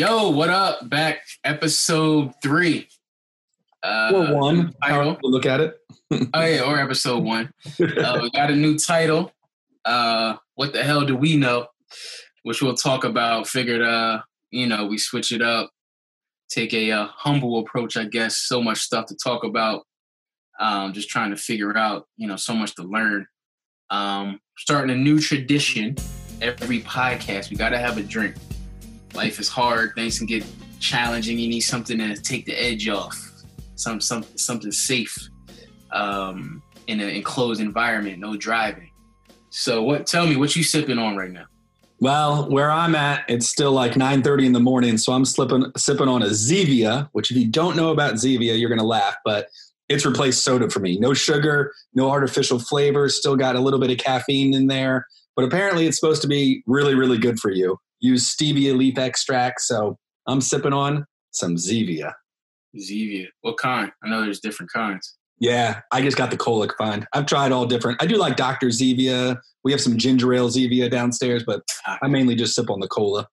Yo, what up? Back episode three. Uh, or one. Title. Look at it. oh yeah, or episode one. Uh, we got a new title. Uh, what the hell do we know? Which we'll talk about. Figured, uh, you know, we switch it up, take a uh, humble approach. I guess so much stuff to talk about. Um, just trying to figure out, you know, so much to learn. Um, starting a new tradition. Every podcast, we got to have a drink. Life is hard. Things can get challenging. You need something to take the edge off. Some, some something safe um, in an enclosed environment. No driving. So, what? Tell me what you sipping on right now. Well, where I'm at, it's still like 9:30 in the morning, so I'm slipping sipping on a Zevia. Which, if you don't know about Zevia, you're gonna laugh, but it's replaced soda for me. No sugar, no artificial flavors, still got a little bit of caffeine in there. But apparently it's supposed to be really, really good for you. Use stevia leaf extract. So I'm sipping on some Zevia. Zevia. What kind? I know there's different kinds. Yeah, I just got the colic fine. I've tried all different. I do like Dr. Zevia. We have some ginger ale Zevia downstairs, but I mainly just sip on the cola.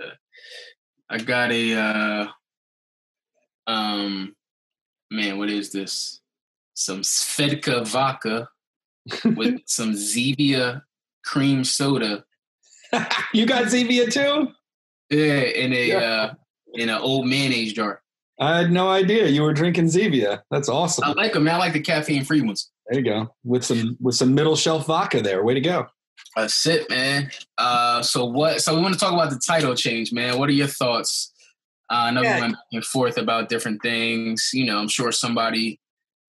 Uh, I got a uh, um man, what is this? Some Svedka vodka with some Zevia cream soda. you got Zevia too? Yeah, in a yeah. uh, in an old mayonnaise jar. I had no idea you were drinking Zevia. That's awesome. I like them. I like the caffeine free ones. There you go. With some with some middle shelf vodka there. Way to go. That's it, man. Uh, so what? So we want to talk about the title change, man. What are your thoughts? Uh, I know yeah. we went back and forth about different things. You know, I'm sure somebody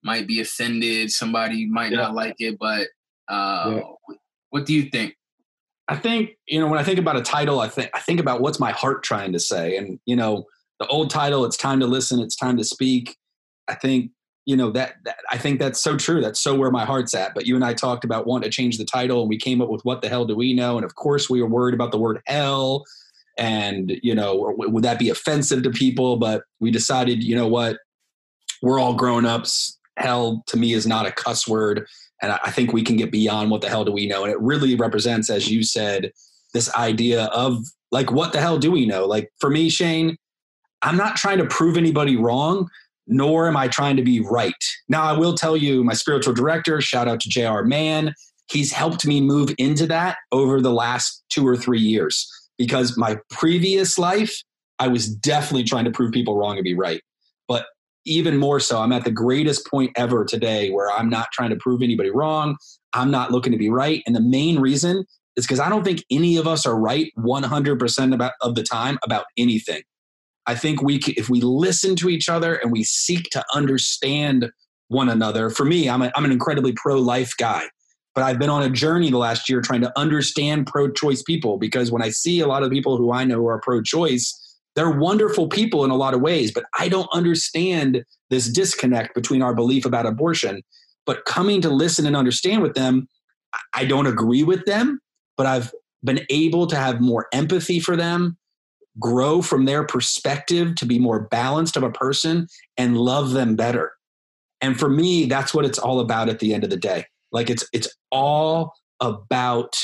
might be offended, somebody might yeah. not like it, but uh, yeah. what do you think? I think you know when I think about a title, I think I think about what's my heart trying to say, and you know the old title, "It's time to listen, it's time to speak." I think you know that, that I think that's so true. That's so where my heart's at. But you and I talked about wanting to change the title, and we came up with "What the hell do we know?" And of course, we were worried about the word hell and you know would that be offensive to people but we decided you know what we're all grown-ups hell to me is not a cuss word and i think we can get beyond what the hell do we know. And it really represents as you said this idea of like what the hell do we know? Like for me shane i'm not trying to prove anybody wrong nor am i trying to be right. Now i will tell you my spiritual director shout out to jr mann he's helped me move into that over the last two or three years. Because my previous life, I was definitely trying to prove people wrong and be right. But even more so, I'm at the greatest point ever today where I'm not trying to prove anybody wrong. I'm not looking to be right. And the main reason is because I don't think any of us are right 100% about, of the time about anything. I think we, if we listen to each other and we seek to understand one another, for me, I'm, a, I'm an incredibly pro life guy but I've been on a journey the last year trying to understand pro choice people because when I see a lot of people who I know are pro choice, they're wonderful people in a lot of ways, but I don't understand this disconnect between our belief about abortion. But coming to listen and understand with them, I don't agree with them, but I've been able to have more empathy for them, grow from their perspective to be more balanced of a person, and love them better. And for me, that's what it's all about at the end of the day. Like it's it's all about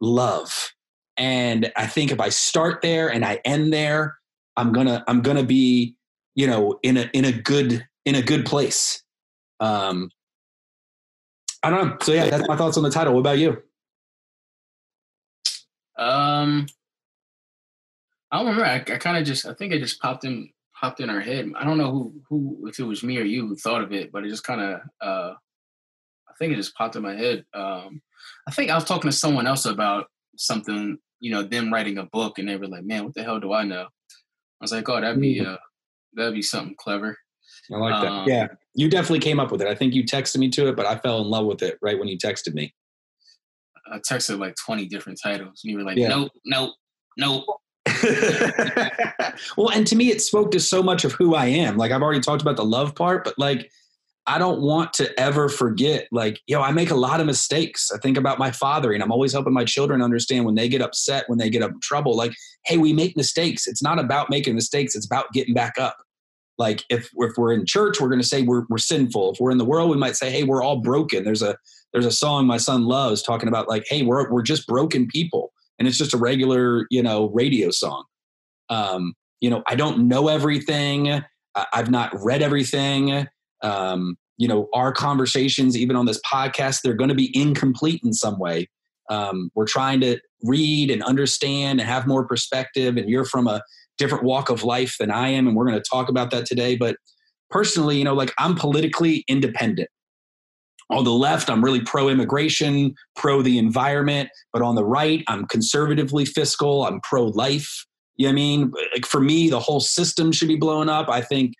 love. And I think if I start there and I end there, I'm gonna I'm gonna be you know in a in a good in a good place. Um, I don't know. So yeah, that's my thoughts on the title. What about you? Um, I don't remember. I, I kind of just I think it just popped in popped in our head. I don't know who who if it was me or you who thought of it, but it just kind of uh I think it just popped in my head. Um, I think I was talking to someone else about something, you know, them writing a book, and they were like, "Man, what the hell do I know?" I was like, "Oh, that'd be mm. uh, that'd be something clever." I like that. Um, yeah, you definitely came up with it. I think you texted me to it, but I fell in love with it right when you texted me. I texted like twenty different titles, and you were like, yeah. "Nope, nope, nope." well, and to me, it spoke to so much of who I am. Like I've already talked about the love part, but like I don't want to ever forget, like, yo, I make a lot of mistakes. I think about my father, and I'm always helping my children understand when they get upset, when they get up in trouble, like, hey, we make mistakes. It's not about making mistakes, it's about getting back up. Like, if, if we're in church, we're going to say we're, we're sinful. If we're in the world, we might say, hey, we're all broken. There's a there's a song my son loves talking about, like, hey, we're, we're just broken people. And it's just a regular, you know, radio song. Um, you know, I don't know everything. I've not read everything. Um, you know, our conversations, even on this podcast, they're going to be incomplete in some way. Um, we're trying to read and understand and have more perspective. And you're from a different walk of life than I am, and we're going to talk about that today. But personally, you know, like I'm politically independent. On the left, I'm really pro immigration, pro the environment. But on the right, I'm conservatively fiscal, I'm pro life. You know I mean? Like for me, the whole system should be blown up. I think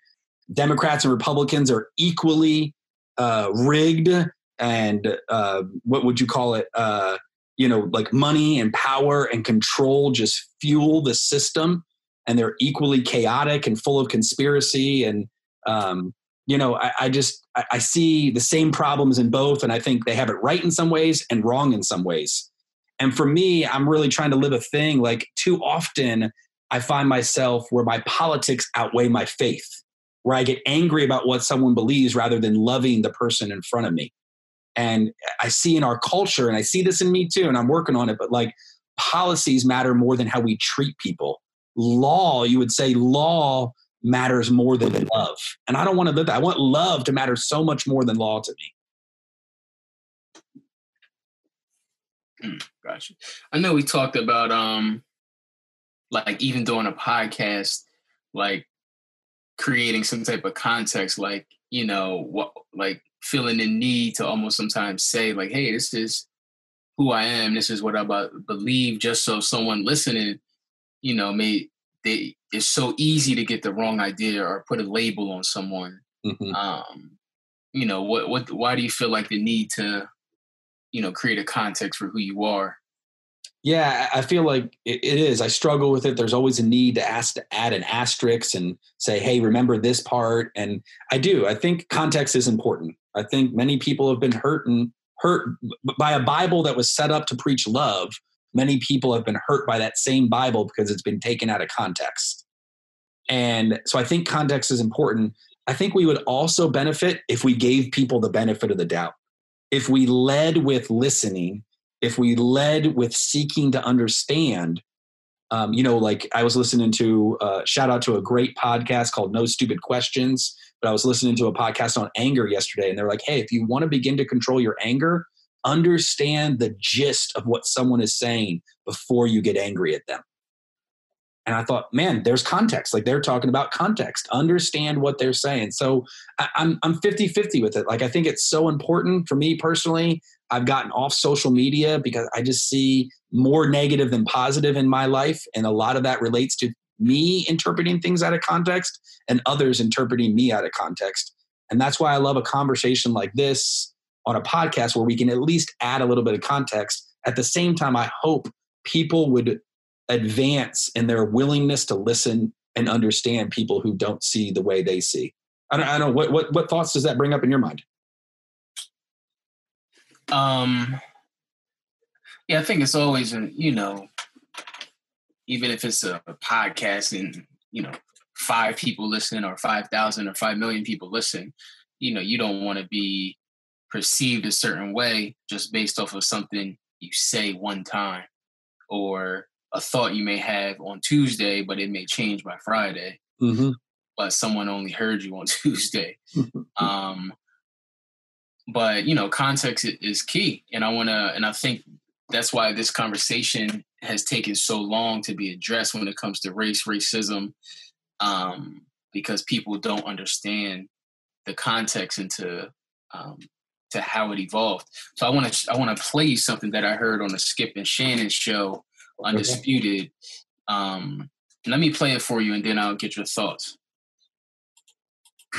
Democrats and Republicans are equally uh, rigged and uh, what would you call it? Uh, you know, like money and power and control just fuel the system, and they're equally chaotic and full of conspiracy. And um, you know, I, I just I, I see the same problems in both, and I think they have it right in some ways and wrong in some ways. And for me, I'm really trying to live a thing. Like too often, I find myself where my politics outweigh my faith where I get angry about what someone believes rather than loving the person in front of me. And I see in our culture, and I see this in me too, and I'm working on it, but like policies matter more than how we treat people. Law, you would say law matters more than love. And I don't want to live that. I want love to matter so much more than law to me. Gotcha. I know we talked about um like even doing a podcast, like creating some type of context, like you know what, like feeling the need to almost sometimes say like, "Hey, this is who I am. This is what I believe." Just so someone listening, you know, may they it's so easy to get the wrong idea or put a label on someone. Mm-hmm. Um, you know, what what why do you feel like the need to, you know, create a context for who you are? Yeah, I feel like it is. I struggle with it. There's always a need to ask to add an asterisk and say, "Hey, remember this part." And I do. I think context is important. I think many people have been hurt and hurt by a Bible that was set up to preach love. Many people have been hurt by that same Bible because it's been taken out of context. And so I think context is important. I think we would also benefit if we gave people the benefit of the doubt. If we led with listening if we led with seeking to understand, um, you know, like I was listening to, uh, shout out to a great podcast called No Stupid Questions, but I was listening to a podcast on anger yesterday, and they're like, hey, if you want to begin to control your anger, understand the gist of what someone is saying before you get angry at them. And I thought, man, there's context. Like they're talking about context. Understand what they're saying. So I, I'm I'm 50 50 with it. Like I think it's so important for me personally. I've gotten off social media because I just see more negative than positive in my life. And a lot of that relates to me interpreting things out of context and others interpreting me out of context. And that's why I love a conversation like this on a podcast where we can at least add a little bit of context. At the same time, I hope people would advance in their willingness to listen and understand people who don't see the way they see. I don't, I don't know what, what, what thoughts does that bring up in your mind? Um, yeah, I think it's always, you know, even if it's a, a podcast and, you know, five people listen or 5,000 or 5 million people listen, you know, you don't want to be perceived a certain way just based off of something you say one time or a thought you may have on Tuesday, but it may change by Friday. Mm-hmm. But someone only heard you on Tuesday. um, but you know, context is key, and I want to, and I think that's why this conversation has taken so long to be addressed when it comes to race, racism, um, because people don't understand the context into um, to how it evolved. So I want to I want to play you something that I heard on the Skip and Shannon show, Undisputed. Um, let me play it for you, and then I'll get your thoughts.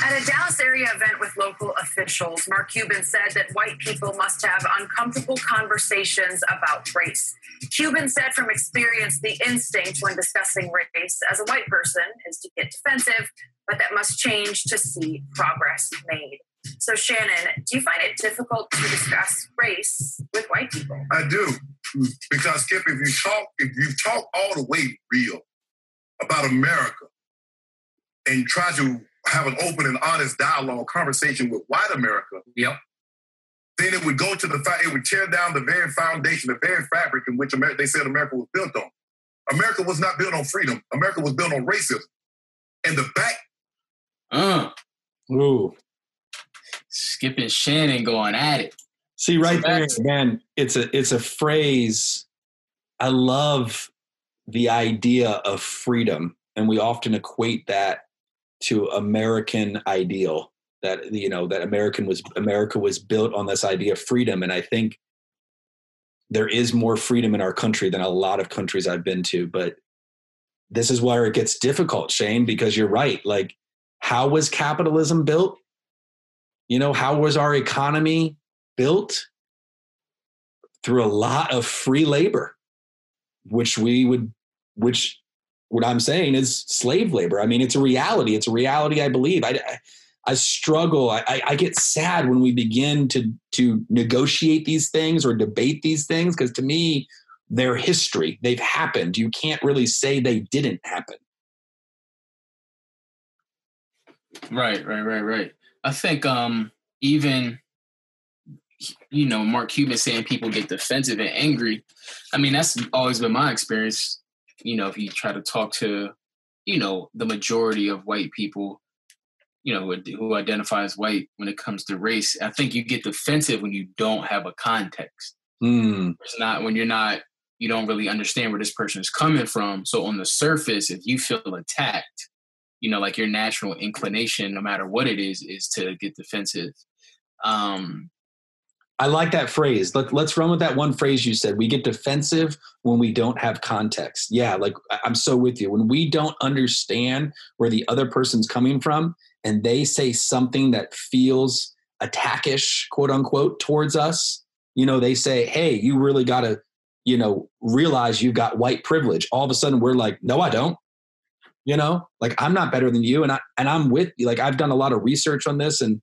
At a Dallas area event with local officials, Mark Cuban said that white people must have uncomfortable conversations about race. Cuban said from experience, the instinct when discussing race as a white person is to get defensive, but that must change to see progress made. So, Shannon, do you find it difficult to discuss race with white people? I do, because Skip, if you talk, if you talk all the way real about America and try to have an open and honest dialogue, conversation with white America. Yep. Then it would go to the fact, it would tear down the very foundation, the very fabric in which America, they said America was built on. America was not built on freedom. America was built on racism. And the back. Uh, Ooh. Skip and Shannon going at it. See right So there, man. It's a it's a phrase. I love the idea of freedom, and we often equate that to American ideal. That you know that American was America was built on this idea of freedom, and I think there is more freedom in our country than a lot of countries I've been to. But this is where it gets difficult, Shane, because you're right. Like, how was capitalism built? You know, how was our economy built through a lot of free labor, which we would, which what I'm saying is slave labor. I mean, it's a reality. It's a reality I believe. I, I, struggle. I, I- I get sad when we begin to to negotiate these things or debate these things because to me, they're history. They've happened. You can't really say they didn't happen. Right, right, right, right. I think um even you know, Mark Cuban saying people get defensive and angry. I mean, that's always been my experience. You know, if you try to talk to, you know, the majority of white people, you know, who, who identify as white when it comes to race, I think you get defensive when you don't have a context. Hmm. It's not when you're not, you don't really understand where this person is coming from. So on the surface, if you feel attacked, you know, like your natural inclination, no matter what it is, is to get defensive. Um, I like that phrase. Let, let's run with that one phrase you said. We get defensive when we don't have context. Yeah, like I'm so with you. When we don't understand where the other person's coming from and they say something that feels attackish, quote unquote, towards us, you know, they say, hey, you really got to, you know, realize you've got white privilege. All of a sudden we're like, no, I don't. You know, like I'm not better than you. And I and I'm with you. Like I've done a lot of research on this and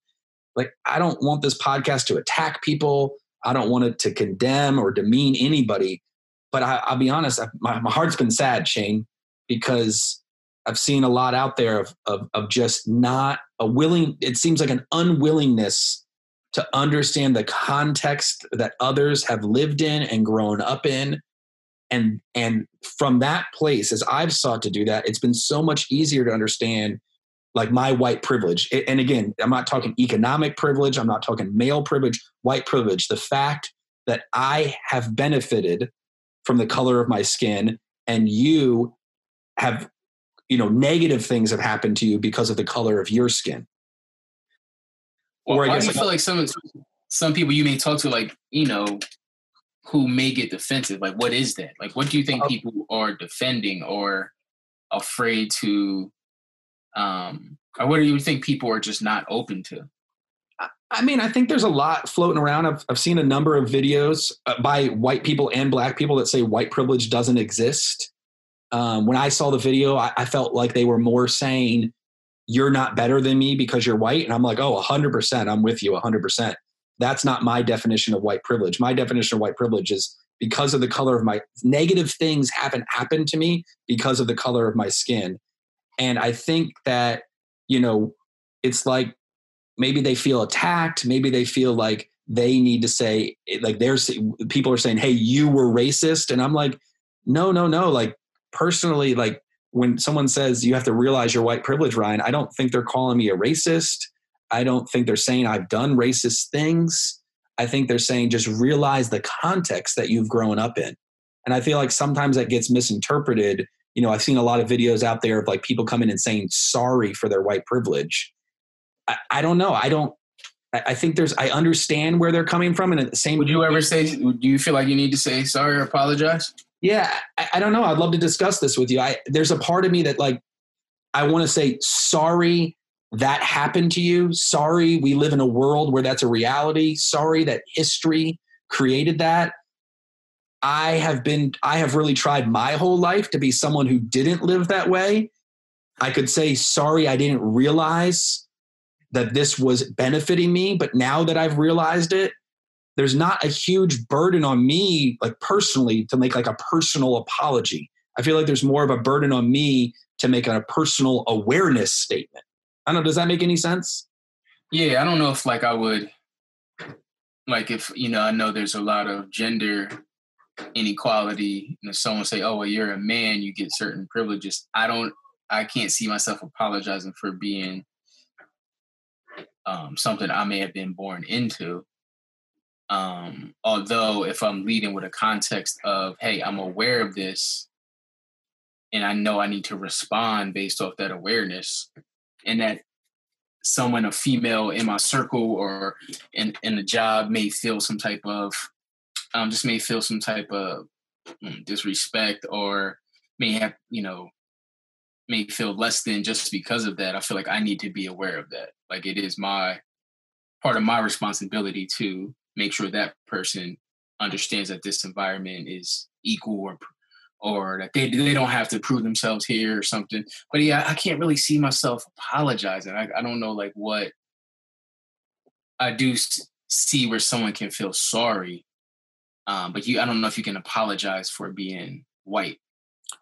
like i don't want this podcast to attack people i don't want it to condemn or demean anybody but I, i'll be honest I, my, my heart's been sad shane because i've seen a lot out there of, of, of just not a willing it seems like an unwillingness to understand the context that others have lived in and grown up in and and from that place as i've sought to do that it's been so much easier to understand like my white privilege. And again, I'm not talking economic privilege, I'm not talking male privilege, white privilege. The fact that I have benefited from the color of my skin and you have, you know, negative things have happened to you because of the color of your skin. Well, Or I guess do you feel like some some people you may talk to, like you know, who may get defensive? Like, what is that? Like, what do you think Oh. people are defending or afraid to? Um, or what do you think people are just not open to? I mean, I think there's a lot floating around. I've, I've seen a number of videos uh, by white people and black people that say white privilege doesn't exist. Um, when I saw the video, I, I felt like they were more saying, you're not better than me because you're white. And I'm like, oh, 100%. I'm with you 100%. That's not my definition of white privilege. My definition of white privilege is because of the color of my negative things haven't happened to me because of the color of my skin. And I think that, you know, it's like maybe they feel attacked maybe they feel like they need to say eh, like there's people are saying hey you were racist and i'm like no no no like personally like when someone says you have to realize your white privilege ryan i don't think they're calling me a racist i don't think they're saying i've done racist things i think they're saying just realize the context that you've grown up in and i feel like sometimes that gets misinterpreted you know i've seen a lot of videos out there of like people coming and saying sorry for their white privilege I, I don't know. I don't. I, I think there's. I understand where they're coming from, and at the same. Would you ever say? Do you feel like you need to say sorry or apologize? Yeah, I, I don't know. I'd love to discuss this with you. I there's a part of me that like I want to say sorry that happened to you. Sorry, we live in a world where that's a reality. Sorry that history created that. I have been. I have really tried my whole life to be someone who didn't live that way. I could say sorry. I didn't realize that this was benefiting me, but now that I've realized it, there's not a huge burden on me, like personally, to make like a personal apology. I feel like there's more of a burden on me to make a personal awareness statement. I don't know. Does that make any sense? Yeah, I don't know if like I would, like if you know, I know there's a lot of gender inequality. and know, someone say, "Oh, well, you're a man, you get certain privileges." I don't. I can't see myself apologizing for being um, something I may have been born into. Um, although, if I'm leading with a context of, "Hey, I'm aware of this," and I know I need to respond based off that awareness, and that someone, a female in my circle or in in the job, may feel some type of um, just may feel some type of um, disrespect or may have, you know, may feel less than just because of that. I feel like I need to be aware of that. Like it is my part of my responsibility to make sure that person understands that this environment is equal or or that they they don't have to prove themselves here or something. But yeah, I can't really see myself apologizing. I, I don't know like what I do see where someone can feel sorry um, but you, I don't know if you can apologize for being white.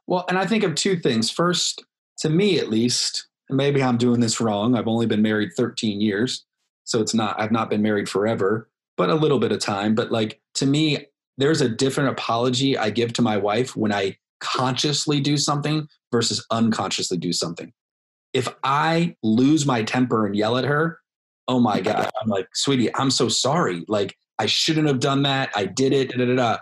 Well, and I think of two things. First, to me at least, maybe I'm doing this wrong. I've only been married 13 years, so it's not. I've not been married forever, but a little bit of time. But like to me, there's a different apology I give to my wife when I consciously do something versus unconsciously do something. If I lose my temper and yell at her, oh my god, I'm like, sweetie, I'm so sorry. Like I shouldn't have done that. I did it. Da, da, da.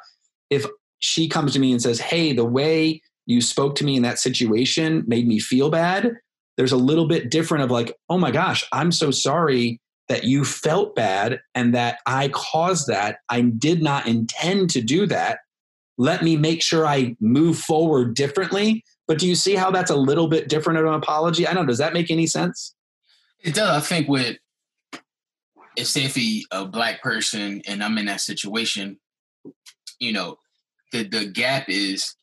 If she comes to me and says, Hey, the way you spoke to me in that situation made me feel bad, there's a little bit different of like, Oh my gosh, I'm so sorry that you felt bad and that I caused that. I did not intend to do that. Let me make sure I move forward differently. But do you see how that's a little bit different of an apology? I don't know. Does that make any sense? It does. I think with if say if a black person and I'm in that situation, you know, the the gap is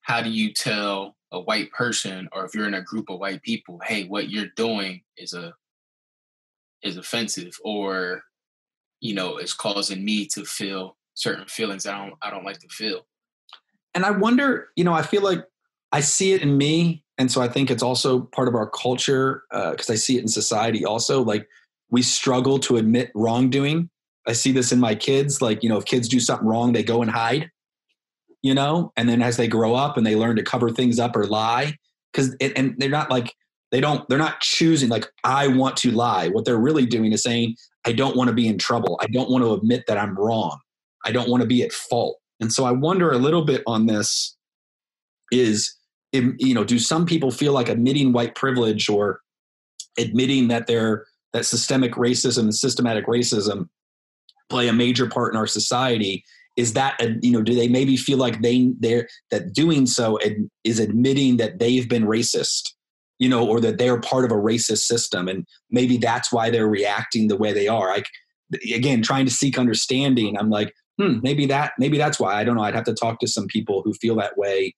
how do you tell a white person or if you're in a group of white people, hey, what you're doing is a is offensive or you know, is causing me to feel certain feelings I don't I don't like to feel. And I wonder, you know, I feel like I see it in me, and so I think it's also part of our culture because uh, I see it in society also. Like we struggle to admit wrongdoing. I see this in my kids. Like, you know, if kids do something wrong, they go and hide, you know, and then as they grow up and they learn to cover things up or lie, because, and they're not like, they don't, they're not choosing, like, I want to lie. What they're really doing is saying, I don't want to be in trouble. I don't want to admit that I'm wrong. I don't want to be at fault. And so I wonder a little bit on this is, you know, do some people feel like admitting white privilege or admitting that they're that systemic racism and systematic racism play a major part in our society is that uh, you know do they maybe feel like they they're that doing so is admitting that they've been racist you know or that they're part of a racist system and maybe that's why they're reacting the way they are like again trying to seek understanding i'm like hmm maybe that maybe that's why i don't know i'd have to talk to some people who feel that way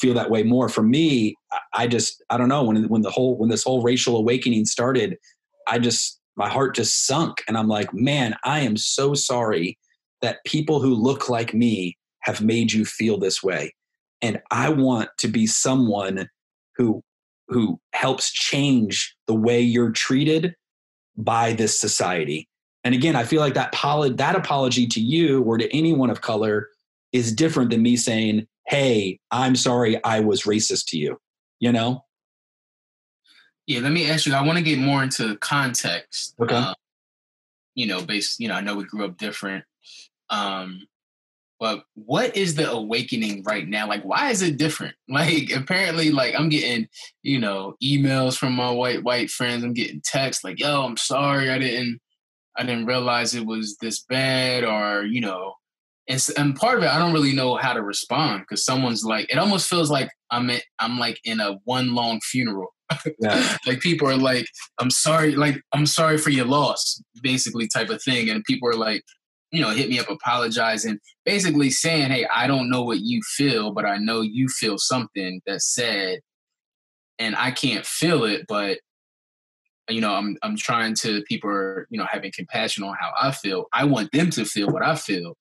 feel that way more for me i just i don't know when when the whole when this whole racial awakening started I just, my heart just sunk. And I'm like, man, I am so sorry that people who look like me have made you feel this way. And I want to be someone who who helps change the way you're treated by this society. And again, I feel like that poly, that apology to you or to anyone of color is different than me saying, "Hey, I'm sorry I was racist to you." You know? Yeah, let me ask you. I want to get more into context. Okay. Um, you know, based. You know, I know we grew up different. Um, but what is the awakening right now? Like, why is it different? Like, apparently, like I'm getting, you know, emails from my white white friends. I'm getting texts like, "Yo, I'm sorry, I didn't, I didn't realize it was this bad," or you know, and, and part of it, I don't really know how to respond because someone's like, it almost feels like I'm in, I'm like in a one long funeral yeah. like people are like, I'm sorry, like I'm sorry for your loss, basically type of thing. And people are like, you know, hit me up apologizing, basically saying, Hey, I don't know what you feel, but I know you feel something that's sad. And I can't feel it, but you know, I'm I'm trying to people are, you know, having compassion on how I feel. I want them to feel what I feel.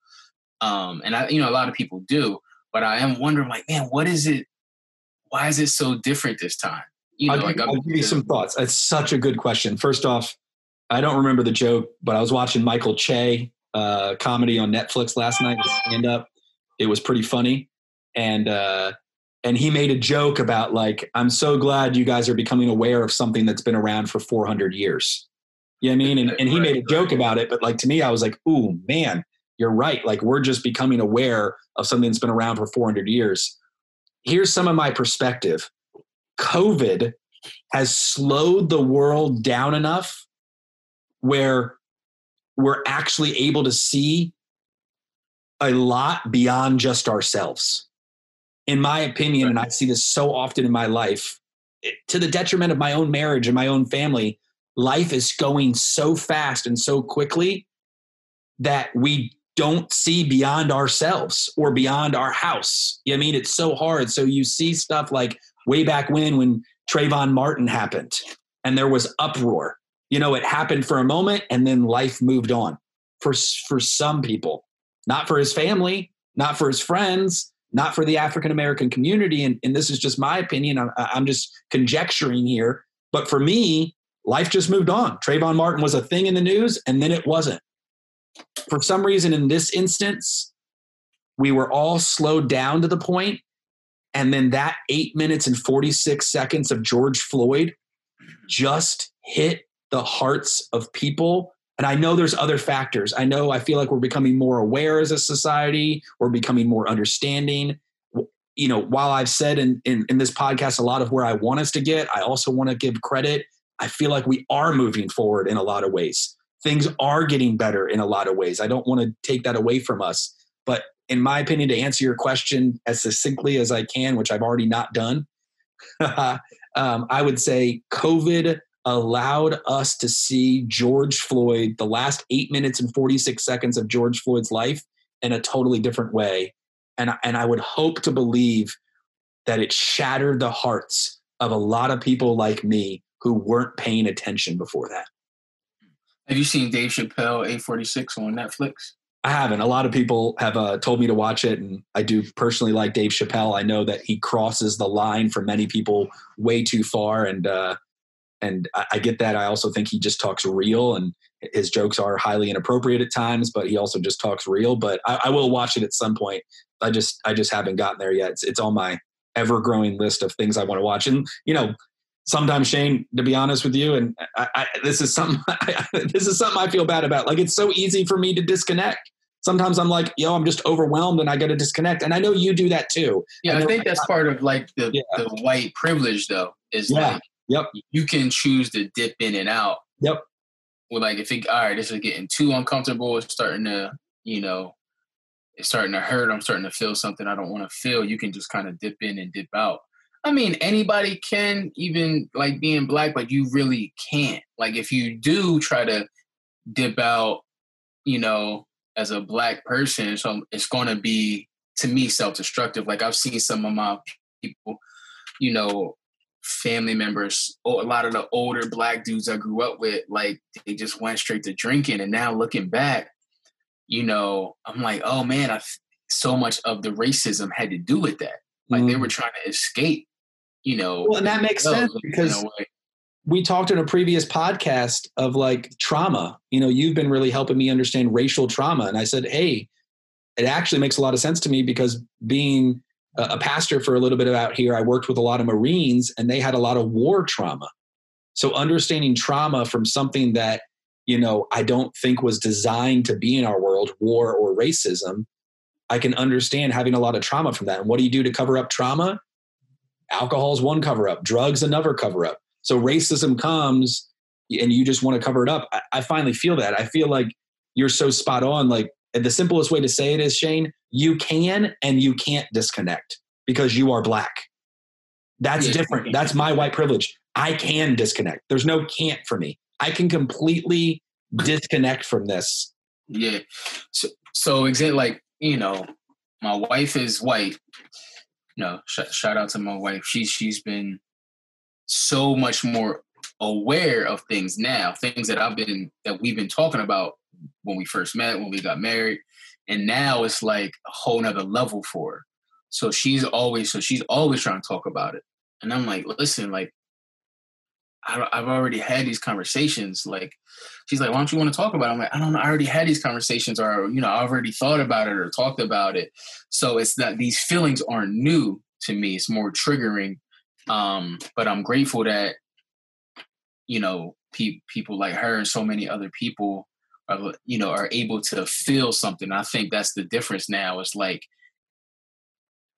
Um, and I, you know, a lot of people do, but I am wondering like, man, what is it? Why is it so different this time? You know, I'll, like I'll give you some thoughts. It's such a good question. First off, I don't remember the joke, but I was watching Michael Che uh, comedy on Netflix last night, stand up, It was pretty funny, and uh, and he made a joke about like, "I'm so glad you guys are becoming aware of something that's been around for 400 years." You know what I mean? And, and he made a joke about it, but like to me, I was like, "Ooh, man, you're right. Like we're just becoming aware of something that's been around for 400 years." Here's some of my perspective. COVID has slowed the world down enough where we're actually able to see a lot beyond just ourselves. In my opinion, and I see this so often in my life, to the detriment of my own marriage and my own family, life is going so fast and so quickly that we don't see beyond ourselves or beyond our house. You know I mean? It's so hard. So you see stuff like way back when when Trayvon Martin happened and there was uproar. You know, it happened for a moment and then life moved on for for some people, not for his family, not for his friends, not for the African American community. And, and this is just my opinion. I'm, I'm just conjecturing here. But for me, life just moved on. Trayvon Martin was a thing in the news and then it wasn't. For some reason, in this instance, we were all slowed down to the point and then that eight minutes and 46 seconds of George Floyd just hit the hearts of people. And I know there's other factors. I know I feel like we're becoming more aware as a society, we're becoming more understanding. You know, while I've said in, in, in this podcast a lot of where I want us to get, I also want to give credit. I feel like we are moving forward in a lot of ways. Things are getting better in a lot of ways. I don't want to take that away from us. But in my opinion, to answer your question as succinctly as I can, which I've already not done, um, I would say COVID allowed us to see George Floyd, the last eight minutes and 46 seconds of George Floyd's life, in a totally different way. And, and I would hope to believe that it shattered the hearts of a lot of people like me who weren't paying attention before that. Have you seen Dave Chappelle 846 on Netflix? I haven't. A lot of people have uh, told me to watch it, and I do personally like Dave Chappelle. I know that he crosses the line for many people way too far, and uh, and I, I, get that. I also think he just talks real, and his jokes are highly inappropriate at times, but he also just talks real. But I, I will watch it at some point. I just I just haven't gotten there yet. It's, it's on my ever growing list of things I want to watch, and you know sometimes Shane, to be honest with you, and I, I, this is something this is something I feel bad about. Like it's so easy for me to disconnect. Sometimes I'm like, yo, I'm just overwhelmed and I got to disconnect. And I know you do that too. Yeah, I, think that's ah. part of like the, yeah. the white privilege though, is yeah. like yep. you can choose to dip in and out. Yep. Well, like if it all right, this is getting too uncomfortable, it's starting to, you know, it's starting to hurt. I'm starting to feel something I don't want to feel. You can just kind of dip in and dip out. I mean, anybody can, even like being black, but you really can't. Like, if you do try to dip out, you know, as a black person, so it's going to be to me self-destructive. Like I've seen some of my people, you know, family members, a lot of the older black dudes I grew up with, like they just went straight to drinking. And now looking back, you know, I'm like, oh man, I so much of the racism had to do with that. Like mm. they were trying to escape you know. Well, and that makes sense because we talked in a previous podcast of like trauma. You know, you've been really helping me understand racial trauma. And I said, hey, it actually makes a lot of sense to me because being a pastor for a little bit out here, I worked with a lot of Marines and they had a lot of war trauma. So understanding trauma from something that, you know, I don't think was designed to be in our world, war or racism, I can understand having a lot of trauma from that. And what do you do to cover up trauma? alcohol is one cover up, drugs another cover up. So racism comes and you just want to cover it up. I, I finally feel that. I feel like you're so spot on. Like the simplest way to say it is, Shane, you can and you can't disconnect because you are black. That's yeah. different. That's my white privilege. I can disconnect. There's no can't for me. I can completely disconnect from this. Yeah. So, so example, like, you know, my wife is white you know, sh- shout out to my wife. She's she's been so much more aware of things now, things that I've been that we've been talking about when we first met, when we got married, and now it's like a whole nother level for her. So she's always so she's always trying to talk about it, and I'm like, listen, like I, I've already had these conversations. Like, she's like, why don't you want to talk about it? I'm like, I don't know. I already had these conversations or, you know, I already thought about it or talked about it. So it's that these feelings aren't new to me. It's more triggering. Um, but I'm grateful that, you know, pe- people like her and so many other people, are, you know, are able to feel something. I think that's the difference now. It's like,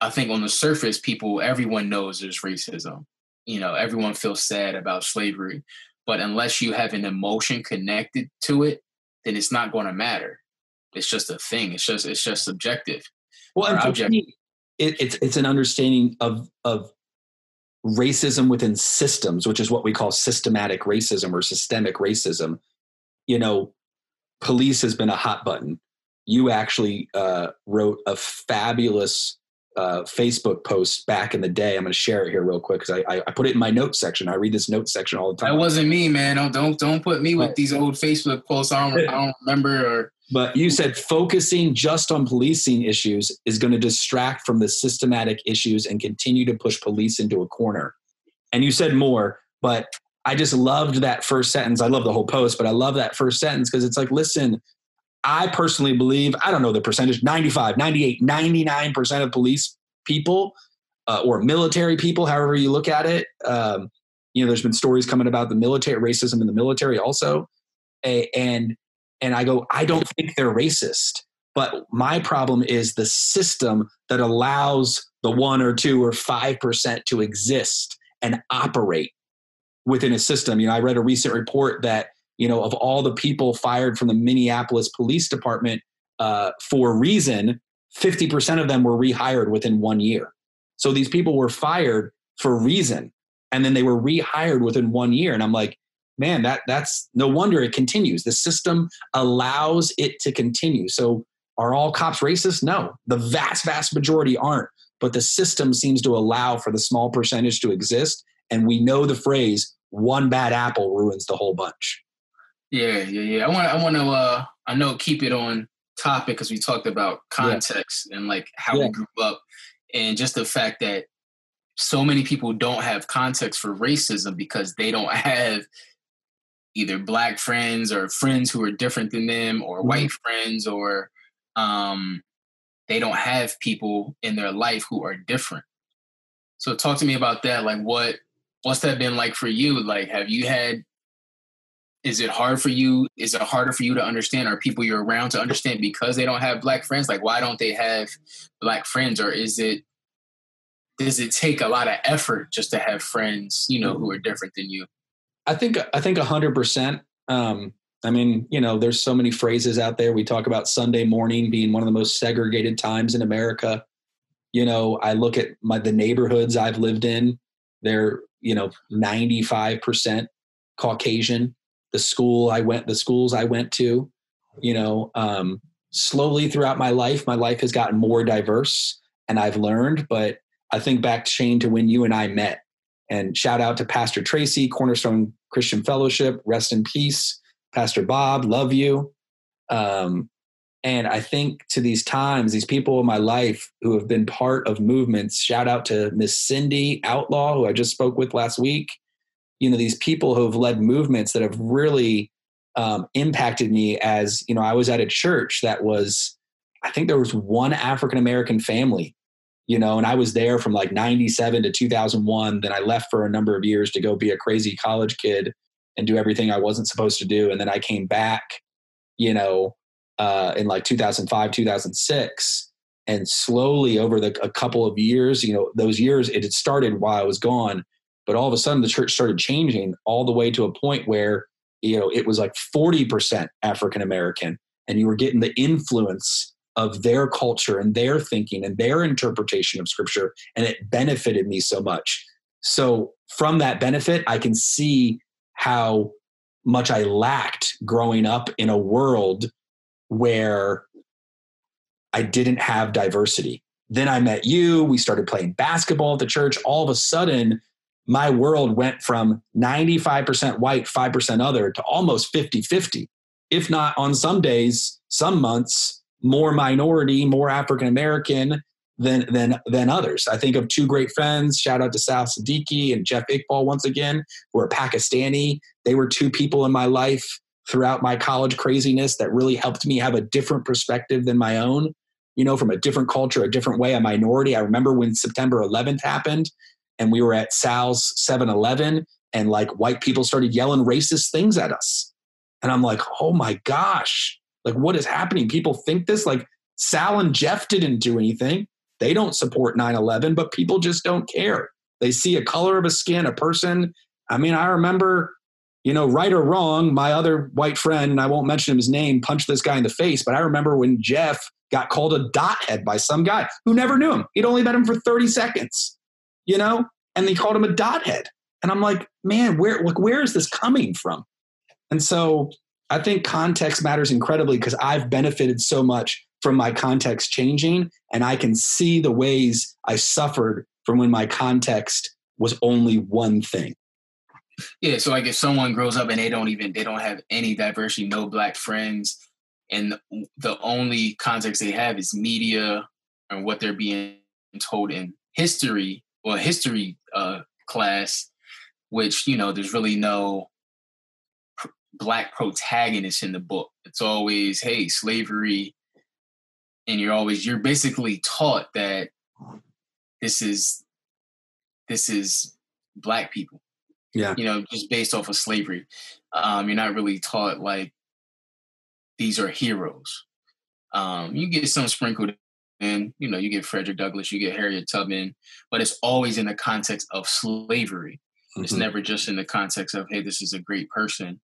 I think on the surface, people, everyone knows there's racism. You know, everyone feels sad about slavery. But unless you have an emotion connected to it, then it's not going to matter. It's just a thing. It's just it's just subjective. Well, and for me, it, it's it's an understanding of of racism within systems, which is what we call systematic racism or systemic racism. You know, police has been a hot button. You actually uh, wrote a fabulous uh, Facebook post back in the day. I'm going to share it here real quick because I, I, I, put it in my notes section. I read this notes section all the time. That wasn't me, man. Don't don't, don't put me with these old Facebook posts. I don't, I don't remember. Or but you said focusing just on policing issues is going to distract from the systematic issues and continue to push police into a corner. And you said more, but I just loved that first sentence. I love the whole post, but I love that first sentence because it's like, listen, I personally believe, I don't know the percentage, 95, 98, 99% of police people uh, or military people, however you look at it. Um, you know, there's been stories coming about the military racism in the military also. A, and, and I go, I don't think they're racist. But my problem is the system that allows the one or two or 5% to exist and operate within a system. You know, I read a recent report that you know, of all the people fired from the Minneapolis Police Department uh, for reason, 50% of them were rehired within one year. So these people were fired for reason, and then they were rehired within one year. And I'm like, man, that that's no wonder it continues. The system allows it to continue. So are all cops racist? No, the vast, vast majority aren't. But the system seems to allow for the small percentage to exist. And we know the phrase, one bad apple ruins the whole bunch. Yeah, yeah, yeah. I want, I want to, uh, I know, keep it on topic because we talked about context yeah. and like how yeah. we grew up, and just the fact that so many people don't have context for racism because they don't have either black friends or friends who are different than them or mm-hmm. white friends or um, they don't have people in their life who are different so talk to me about that like what what's that been like for you? Like have you had is it hard for you is it harder for you to understand? Are people you're around to understand because they don't have black friends? Like why don't they have black friends? Or is it does it take a lot of effort just to have friends you know who are different than you? I think i think 100% um i mean you know there's so many phrases out there. We talk about sunday morning being one of the most segregated times in america. You know i look at my the neighborhoods i've lived in. They're you know 95% caucasian the school I went, the schools I went to, you know, um, slowly throughout my life, my life has gotten more diverse and I've learned. But I think back, Shane, to when you and I met. And shout out to Pastor Tracy, Cornerstone Christian Fellowship, rest in peace. Pastor Bob, love you. Um, and I think to these times, these people in my life who have been part of movements, shout out to Miss Cindy Outlaw, who I just spoke with last week, you know these people who have led movements that have really um, impacted me as you know i was at a church that was i think there was one african american family you know and i was there from like 97 to 2001 then i left for a number of years to go be a crazy college kid and do everything i wasn't supposed to do. And then i came back you know uh, in like 2005 2006 and slowly over the, a couple of years you know those years it had started while i was gone but all of a sudden, the church started changing all the way to a point where you know it was like forty percent African American, and you were getting the influence of their culture and their thinking and their interpretation of Scripture, and it benefited me so much. So from that benefit, I can see how much I lacked growing up in a world where I didn't have diversity. Then I met you. We started playing basketball at the church. All of a sudden, my world went from 95% white, 5% other to almost 50 50. If not on some days, some months, more minority, more African American, than than than others. I think of two great friends. Shout out to Sal Siddiqui and Jeff Iqbal once again, who are Pakistani. They were two people in my life throughout my college craziness that really helped me have a different perspective than my own. You know, from a different culture, a different way, a minority. I remember when September 11th happened, and we were at Sal's 7-Eleven, and like white people started yelling racist things at us, and I'm like, oh my gosh, like what is happening? People think this like Sal and Jeff didn't do anything they don't support 9 11, but people just don't care. They see a color of a skin, a person. I mean, I remember, you know, right or wrong, my other white friend, and I won't mention his name, punched this guy in the face. But I remember when Jeff got called a dot head by some guy who never knew him. He'd only met him for 30 seconds, you know, and they called him a dot head. And I'm like, man, where like where is this coming from? And so I think context matters incredibly because I've benefited so much from my context changing and I can see the ways I suffered from when my context was only one thing. Yeah, so like if someone grows up and they don't even they don't have any diversity, no black friends, and the only context they have is media and what they're being told in history or history uh, class, which you know there's really no pr- black protagonist in the book. It's always hey slavery and you're always you're basically taught that this is this is black people yeah. you know just based off of slavery. Um you're not really taught like these are heroes. Um you get some sprinkled in you know you get frederick douglass you get harriet tubman but it's always in the context of slavery. Mm-hmm. it's never just in the context of hey this is a great person.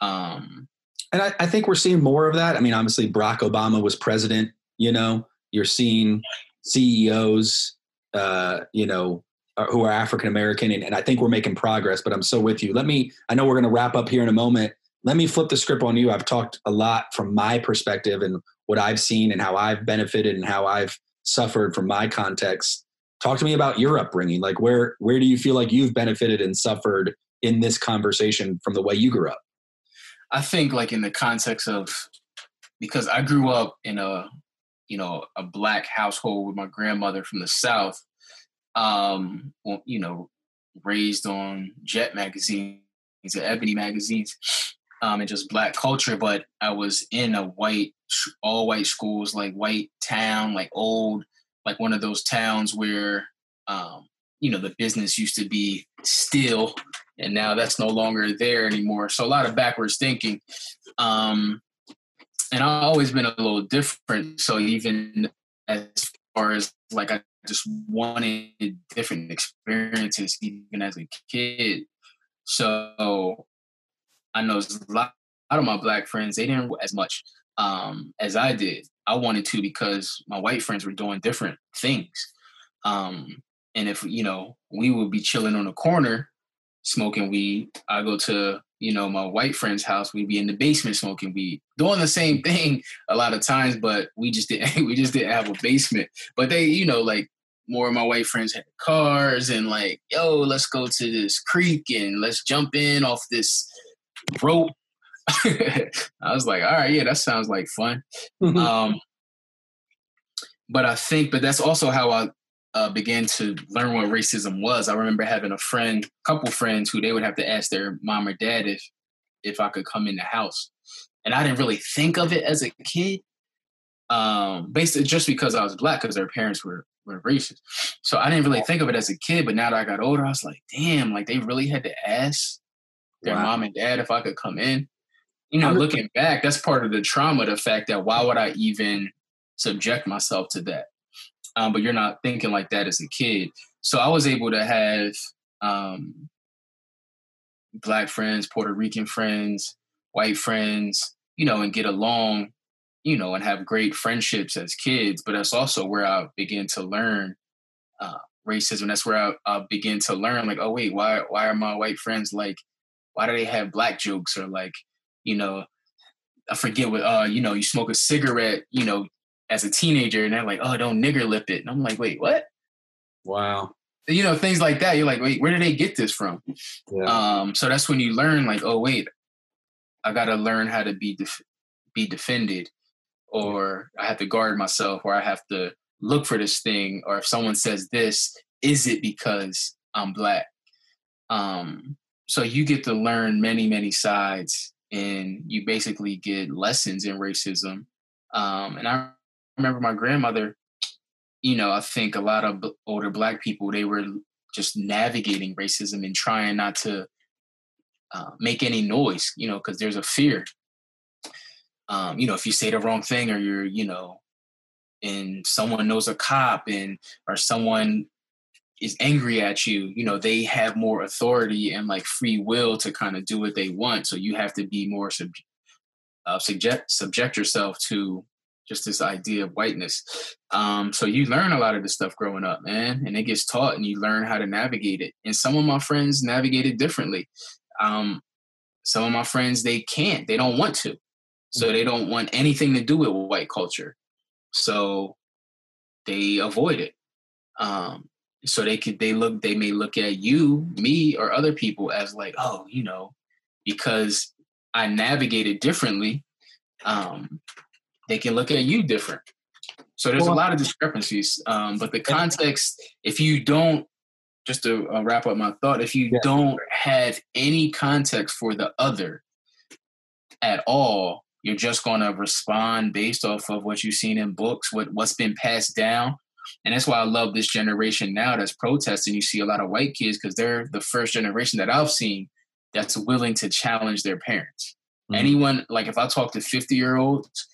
Um and I, I think we're seeing more of that. I mean obviously barack obama was president you know, you're seeing CEOs, uh, you know, Uh, who are African American, and, and I think we're making progress. But I'm so with you. Let me. I know we're going to wrap up here in a moment. Let me flip the script on you. I've talked a lot from my perspective and what I've seen and how I've benefited and how I've suffered from my context. Talk to me about your upbringing. Like where where do you feel like you've benefited and suffered in this conversation from the way you grew up? I think like in the context of because I grew up in a you know a black household with my grandmother from the south um you know raised on jet magazines and ebony magazines um and just black culture but i was in a white all white schools like white town like old like one of those towns where um you know the business used to be still and now that's no longer there anymore so a lot of backwards thinking um and I've always been a little different. So even as far as like I just wanted different experiences even as a kid. So I know a lot, of my black friends, they didn't as much um, as I did. I wanted to because my white friends were doing different things. Um, and if, you know, we would be chilling on a corner smoking weed, I go to you know, my white friend's house, we'd be in the basement smoking weed, doing the same thing a lot of times, but we just didn't we just didn't have a basement. But they, you know, like more of my white friends had cars and like, yo, let's go to this creek and let's jump in off this rope. I was like, all right, yeah, that sounds like fun. Mm-hmm. Um, but I think, but that's also how I uh, began to learn what racism was, I remember having a friend, couple friends, who they would have to ask their mom or dad if if I could come in the house, and I didn't really think of it as a kid, um, basically just because I was black, because their parents were were racist. So I didn't really think of it as a kid, but now that I got older, I was like, damn, like they really had to ask their wow. mom and dad if I could come in. You know, looking back, that's part of the trauma, the fact that why would I even subject myself to that? um, but you're not thinking like that as a kid. So I was able to have um, black friends, Puerto Rican friends, white friends, you know, and get along, you know, and have great friendships as kids. But that's also where I begin to learn uh, racism. That's where I, I began to learn, like, oh wait, why why are my white friends like? Why do they have black jokes or like, you know, I forget what uh, you know, you smoke a cigarette, you know, as a teenager and they're like, oh, don't nigger lip it. And I'm like, wait, what? Wow. You know, things like that. You're like, wait, where did they get this from? Yeah. Um, so that's when you learn, like, oh, wait, I got to learn how to be def- be defended, or I have to guard myself, or I have to look for this thing, or if someone says this, is it because I'm black? Um, so you get to learn many, many sides, and you basically get lessons in racism. Um, and I remember my grandmother. You know, I think a lot of older black people they were just navigating racism and trying not to uh, make any noise. You know, because there's a fear. Um, you know, if you say the wrong thing or you're, you know, and someone knows a cop and or someone is angry at you, you know, they have more authority and like free will to kind of do what they want. So you have to be more sub- uh, subject subject yourself to just this idea of whiteness. Um, so you learn a lot of this stuff growing up, man, and it gets taught, and you learn how to navigate it. And some of my friends navigate it differently. Um, some of my friends they can't, they don't want to, so they don't want anything to do with white culture. So they avoid it. Um, so they could they look they may look at you, me, or other people as like, oh, you know, because I navigated differently, um, they can look at you different. So there's a lot of discrepancies. Um, but the context, if you don't, just to uh, wrap up my thought, if you yeah. don't have any context for the other at all, you're just going to respond based off of what you've seen in books, what what's been passed down. And that's why I love this generation now that's protesting. You see a lot of white kids because they're the first generation that I've seen that's willing to challenge their parents. Mm-hmm. Anyone, like if I talk to 50 year olds,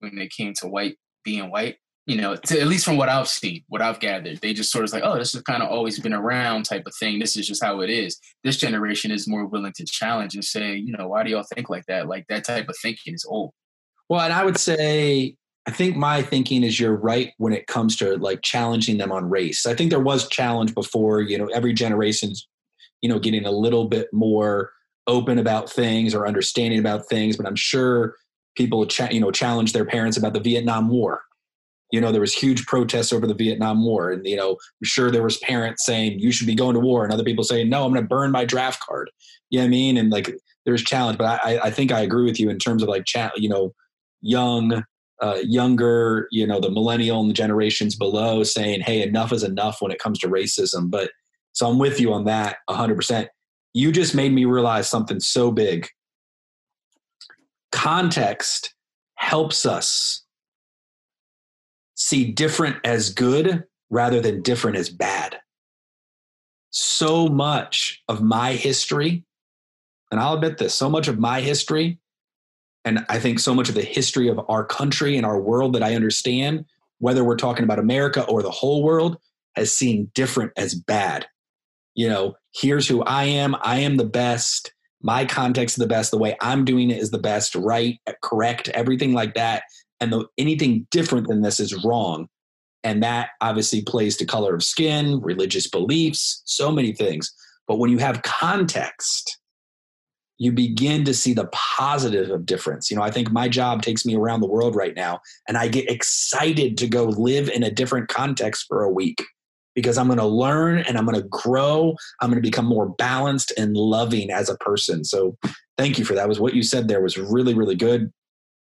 when they came to white, being white, you know, to, at least from what I've seen, what I've gathered, they just sort of like, oh, this has kind of always been around type of thing. This is just how it is. This generation is more willing to challenge and say, you know, why do y'all think like that? Like that type of thinking is old. Well, and I would say, I think my thinking is you're right when it comes to like challenging them on race. I think there was challenge before, you know, every generation's, you know, getting a little bit more open about things or understanding about things, but I'm sure people, you know, challenge their parents about the Vietnam War you know there was huge protests over the vietnam war and you know i'm sure there was parents saying you should be going to war and other people saying no i'm going to burn my draft card. You know what i mean? And like there's challenge but i i think i agree with you in terms of like chat you know young uh, younger you know the millennial and the generations below saying hey enough is enough when it comes to racism but so i'm with you on that 100% you just made me realize something so big. Context helps us see different as good rather than different as bad. So much of my history, and I'll admit this, so much of my history, and I think so much of the history of our country and our world that I understand, whether we're talking about America or the whole world, has seen different as bad. You know, here's who I am. I am the best. My context is the best. The way I'm doing it is the best, right, correct, everything like that and anything different than this is wrong. And that obviously plays to color of skin religious beliefs so many things. But when you have context you begin to see the positive of difference. You know i think my job takes me around the world right now and i get excited to go live in a different context for a week. Because i'm going to learn and i'm going to grow i'm going to become more balanced and loving as a person. So thank you for that was what you said there was really really good.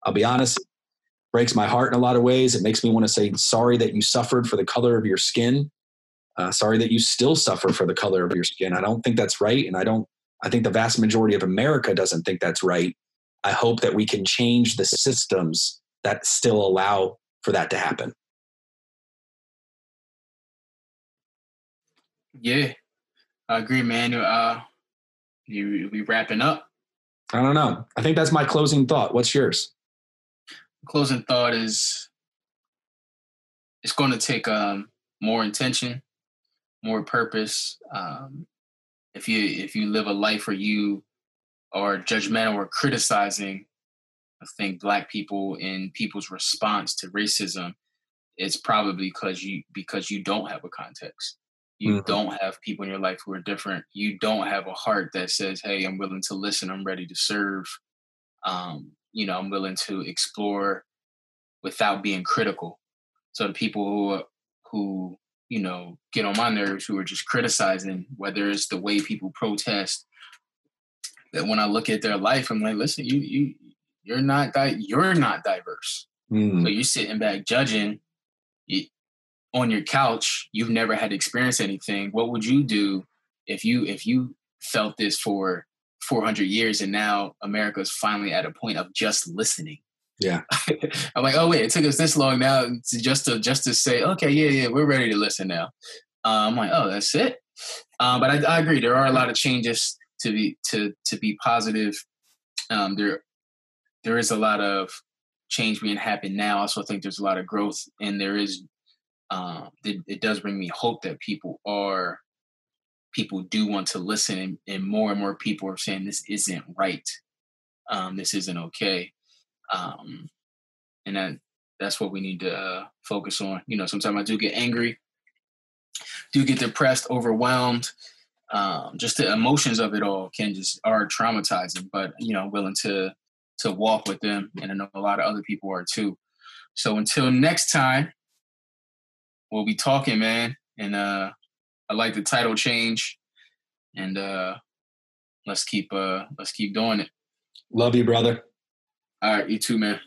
I'll be honest breaks my heart in a lot of ways. It makes me want to say sorry that you suffered for the color of your skin. Uh, sorry that you still suffer for the color of your skin. I don't think that's right, and I don't. I think the vast majority of America doesn't think that's right. I hope that we can change the systems that still allow for that to happen. Yeah, I agree, man. Uh, you we wrapping up? I don't know. I think that's my closing thought. What's yours? Closing thought is it's going to take um, more intention, more purpose. Um, if you if you live a life where you are judgmental or criticizing, I think black people and people's response to racism, it's probably because you because you don't have a context. You mm-hmm. don't have people in your life who are different. You don't have a heart that says, "Hey, I'm willing to listen. I'm ready to serve." Um, you know, I'm willing to explore without being critical. So the people who who you know get on my nerves, who are just criticizing, whether it's the way people protest, that when I look at their life, I'm like, listen, you you you're not di- you're not diverse. Mm. So you're sitting back judging you, on your couch. You've never had to experience anything. What would you do if you if you felt this for 400 years and now America's finally at a point of just listening? Yeah. I'm like, oh wait, it took us this long now to just to just to say, okay, yeah, yeah, we're ready to listen now. Uh, I'm like, oh, that's it. Um, but I, I, agree, there are a lot of changes to be to to be positive. Um, there there is a lot of change being happen now. I also think there's a lot of growth, and there is um, it, it does bring me hope that people are people do want to listen, and, and more and more people are saying this isn't right, um, this isn't okay, um, and that that's what we need to uh, focus on. You know, sometimes I do get angry, do get depressed, overwhelmed. Um, just the emotions of it all can just are traumatizing, but you know, willing to to walk with them, and I know a lot of other people are too. So until next time, we'll be talking, man. And uh, I like the title change, and uh, let's keep uh, let's keep doing it. Love you, brother. All right, you too, man.